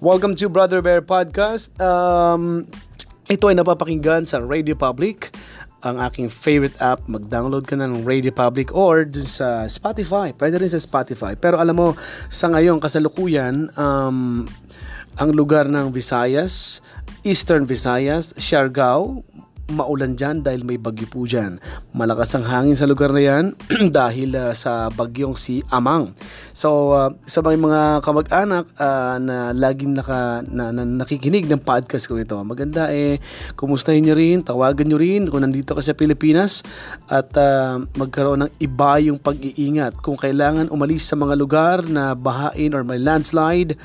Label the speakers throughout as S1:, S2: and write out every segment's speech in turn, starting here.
S1: Welcome to Brother Bear Podcast. Um, ito ay napapakinggan sa Radio Public, ang aking favorite app. Mag-download ka na ng Radio Public or dun sa Spotify. Pwede rin sa Spotify. Pero alam mo, sa ngayon kasalukuyan, um, ang lugar ng Visayas, Eastern Visayas, Siargao, maulan dyan dahil may bagyo po dyan. Malakas ang hangin sa lugar na yan dahil uh, sa bagyong si Amang. So, uh, sa mga, mga kamag-anak uh, na laging naka, na, na, nakikinig ng podcast ko ito, maganda eh, kumustahin nyo rin, tawagan nyo rin kung nandito ka sa Pilipinas at uh, magkaroon ng iba yung pag-iingat. Kung kailangan umalis sa mga lugar na bahain or may landslide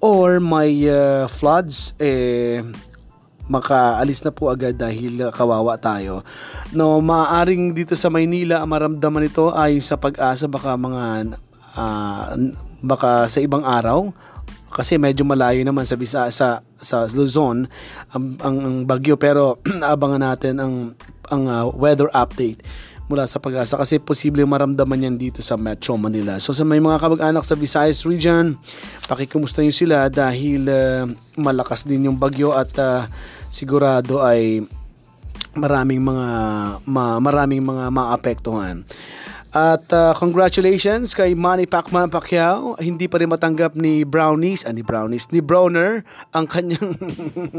S1: or may uh, floods, eh, makaalis na po agad dahil kawawa tayo. No, maaaring dito sa Maynila maramdaman ito ay sa pag-asa baka mga uh, baka sa ibang araw kasi medyo malayo naman sa Bisa sa sa Luzon ang, ang, ang bagyo pero abangan natin ang ang uh, weather update mula sa pag-asa kasi posible maramdaman yan dito sa Metro Manila. So sa may mga kamag-anak sa Visayas region, pakikumusta nyo sila dahil uh, malakas din yung bagyo at uh, sigurado ay maraming mga ma, maraming mga maapektuhan. At uh, congratulations kay Manny Pacman Pacquiao. Hindi pa rin matanggap ni Brownies, ani ah, Brownies, ni Browner ang kanyang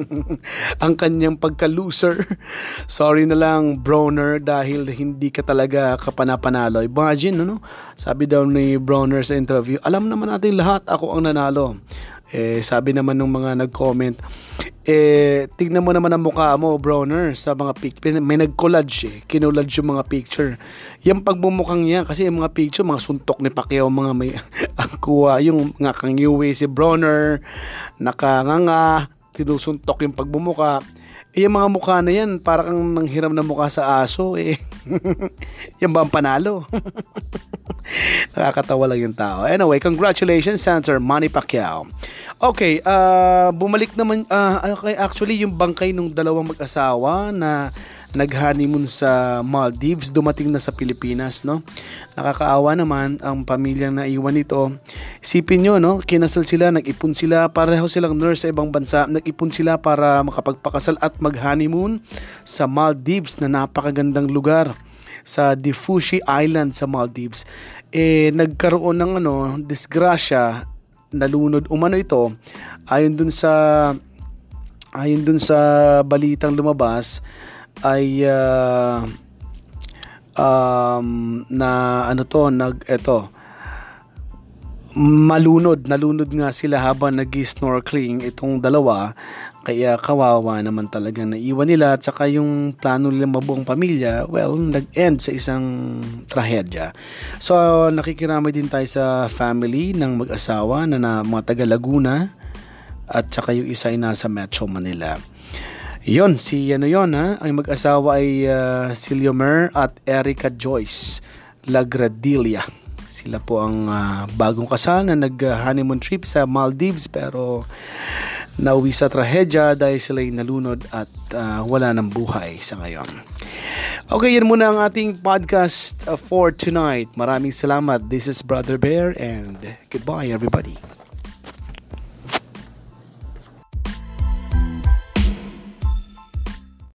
S1: ang kanyang pagka-loser. Sorry na lang Browner dahil hindi ka talaga kapanapanalo. Imagine, no? Sabi daw ni Browner sa interview, alam naman natin lahat ako ang nanalo. Eh, sabi naman ng mga nag-comment, eh, tignan mo naman ang mukha mo, Browner, sa mga picture. May nag-collage eh. Kinolage yung mga picture. Yung pagbumukhang niya, kasi yung mga picture, mga suntok ni Pacquiao, mga may, ang kuha, yung nga kang si Browner, nakanganga, tinusuntok yung pagbumuka. Eh, yung mga mukha na yan, para kang nanghiram na mukha sa aso, eh. yan ba ang panalo? Nakakatawa lang yung tao. Anyway, congratulations, Senator Manny Pacquiao. Okay, uh, bumalik naman, uh, actually, yung bangkay ng dalawang mag-asawa na nag-honeymoon sa Maldives, dumating na sa Pilipinas, no? Nakakaawa naman ang pamilyang naiwan nito. Isipin nyo, no? Kinasal sila, nag-ipon sila, pareho silang nurse sa ibang bansa, nag-ipon sila para makapagpakasal at mag-honeymoon sa Maldives na napakagandang lugar sa Diffushi Island sa Maldives. Eh, nagkaroon ng ano, disgrasya, nalunod umano ito, ayon dun sa ayon dun sa balitang lumabas, ay uh, um, na ano to nag eto malunod nalunod nga sila habang nag-snorkeling itong dalawa kaya kawawa naman talaga naiwan nila at saka yung plano nila mabuong pamilya well nag-end sa isang trahedya. So nakikiramay din tayo sa family ng mag-asawa na, na mga taga Laguna at saka yung isa ay nasa Metro Manila. Yon, si ano yon ha, ang mag-asawa ay uh, si Leomer at Erica Joyce Lagradilla. Sila po ang uh, bagong kasal na nag-honeymoon trip sa Maldives pero nauwi sa trahedya dahil sila ay nalunod at uh, wala ng buhay sa ngayon. Okay, yan muna ang ating podcast uh, for tonight. Maraming salamat. This is Brother Bear and goodbye everybody.